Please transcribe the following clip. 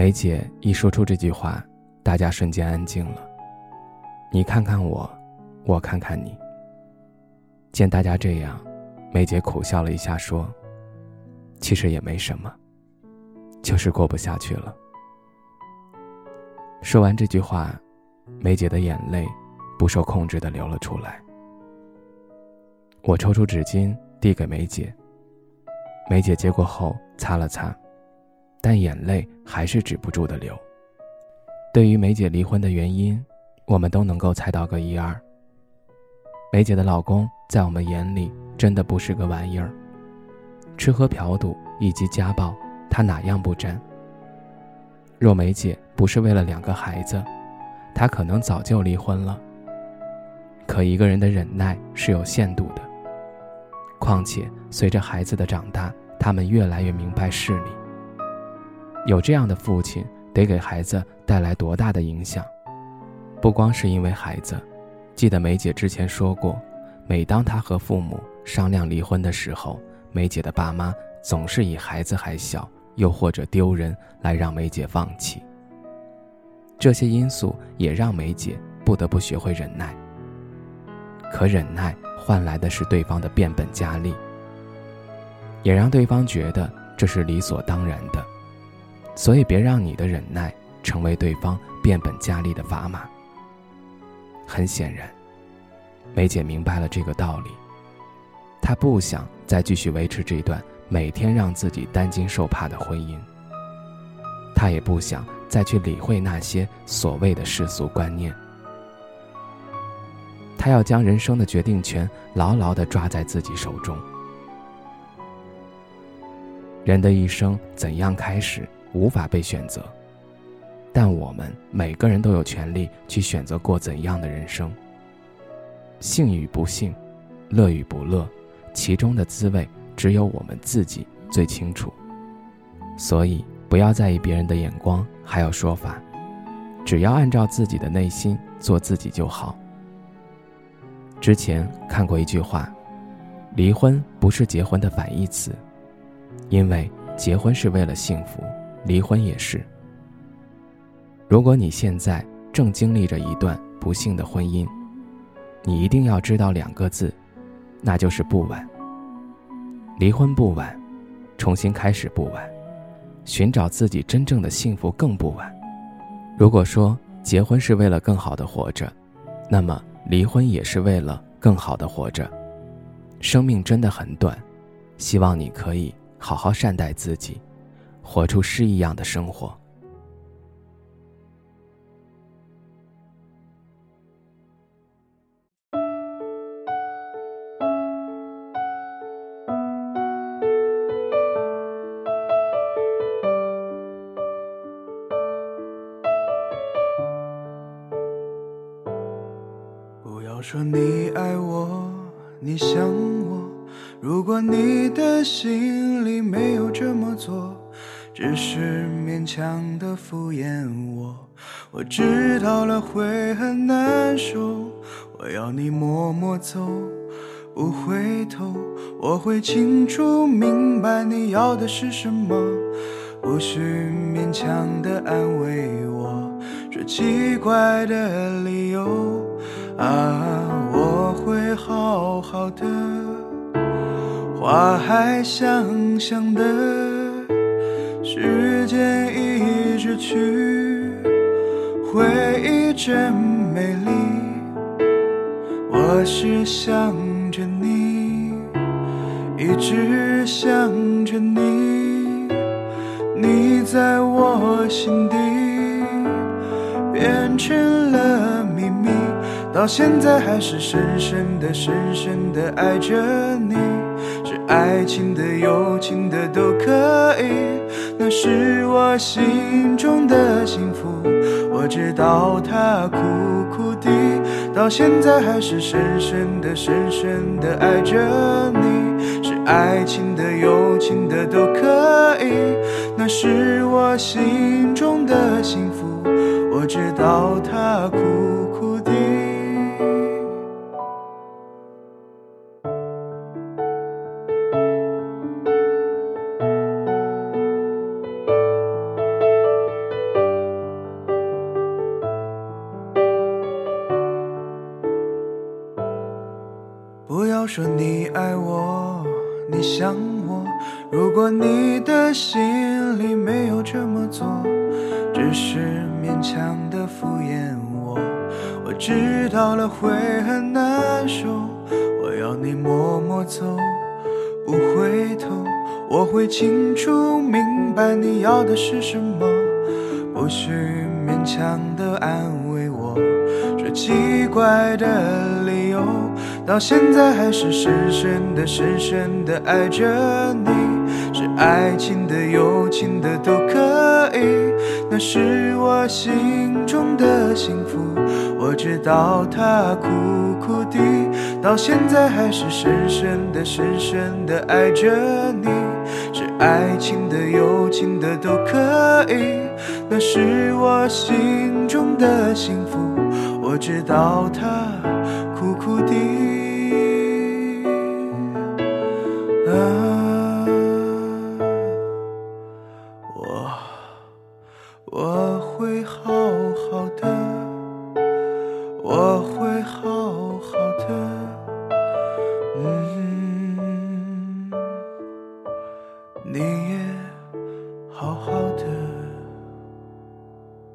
梅姐一说出这句话，大家瞬间安静了。你看看我，我看看你。见大家这样，梅姐苦笑了一下，说：“其实也没什么，就是过不下去了。”说完这句话，梅姐的眼泪不受控制的流了出来。我抽出纸巾递给梅姐，梅姐接过后擦了擦。但眼泪还是止不住的流。对于梅姐离婚的原因，我们都能够猜到个一二。梅姐的老公在我们眼里真的不是个玩意儿，吃喝嫖赌以及家暴，他哪样不沾？若梅姐不是为了两个孩子，她可能早就离婚了。可一个人的忍耐是有限度的，况且随着孩子的长大，他们越来越明白事理。有这样的父亲，得给孩子带来多大的影响？不光是因为孩子，记得梅姐之前说过，每当她和父母商量离婚的时候，梅姐的爸妈总是以孩子还小，又或者丢人来让梅姐放弃。这些因素也让梅姐不得不学会忍耐。可忍耐换来的是对方的变本加厉，也让对方觉得这是理所当然的。所以，别让你的忍耐成为对方变本加厉的砝码。很显然，梅姐明白了这个道理，她不想再继续维持这段每天让自己担惊受怕的婚姻。她也不想再去理会那些所谓的世俗观念。她要将人生的决定权牢牢地抓在自己手中。人的一生怎样开始？无法被选择，但我们每个人都有权利去选择过怎样的人生。幸与不幸，乐与不乐，其中的滋味只有我们自己最清楚。所以，不要在意别人的眼光还有说法，只要按照自己的内心做自己就好。之前看过一句话：离婚不是结婚的反义词，因为结婚是为了幸福。离婚也是。如果你现在正经历着一段不幸的婚姻，你一定要知道两个字，那就是不晚。离婚不晚，重新开始不晚，寻找自己真正的幸福更不晚。如果说结婚是为了更好的活着，那么离婚也是为了更好的活着。生命真的很短，希望你可以好好善待自己。活出诗一样的生活。不要说你爱我，你想我，如果你的心里没有这么做。只是勉强的敷衍我，我知道了会很难受。我要你默默走，不回头。我会清楚明白你要的是什么，不需勉强的安慰我，说奇怪的理由啊，我会好好的，话还香香的。时间一直去，回忆真美丽。我是想着你，一直想着你。你在我心底变成了秘密，到现在还是深深的、深深的爱着你。爱情的、友情的都可以。那是我心中的幸福。我知道他苦苦的，到现在还是深深的、深深的爱着你。是爱情的、友情的都可以，那是我心中的幸福。我知道他苦说你爱我，你想我。如果你的心里没有这么做，只是勉强的敷衍我。我知道了会很难受，我要你默默走，不回头。我会清楚明白你要的是什么，不需勉强的安慰我，说奇怪的理由。到现在还是深深的、深深的爱着你，是爱情的、友情的都可以，那是我心中的幸福。我知道他苦苦的，到现在还是深深的、深深的爱着你，是爱情的、友情的都可以，那是我心中的幸福。知道他苦苦的。啊，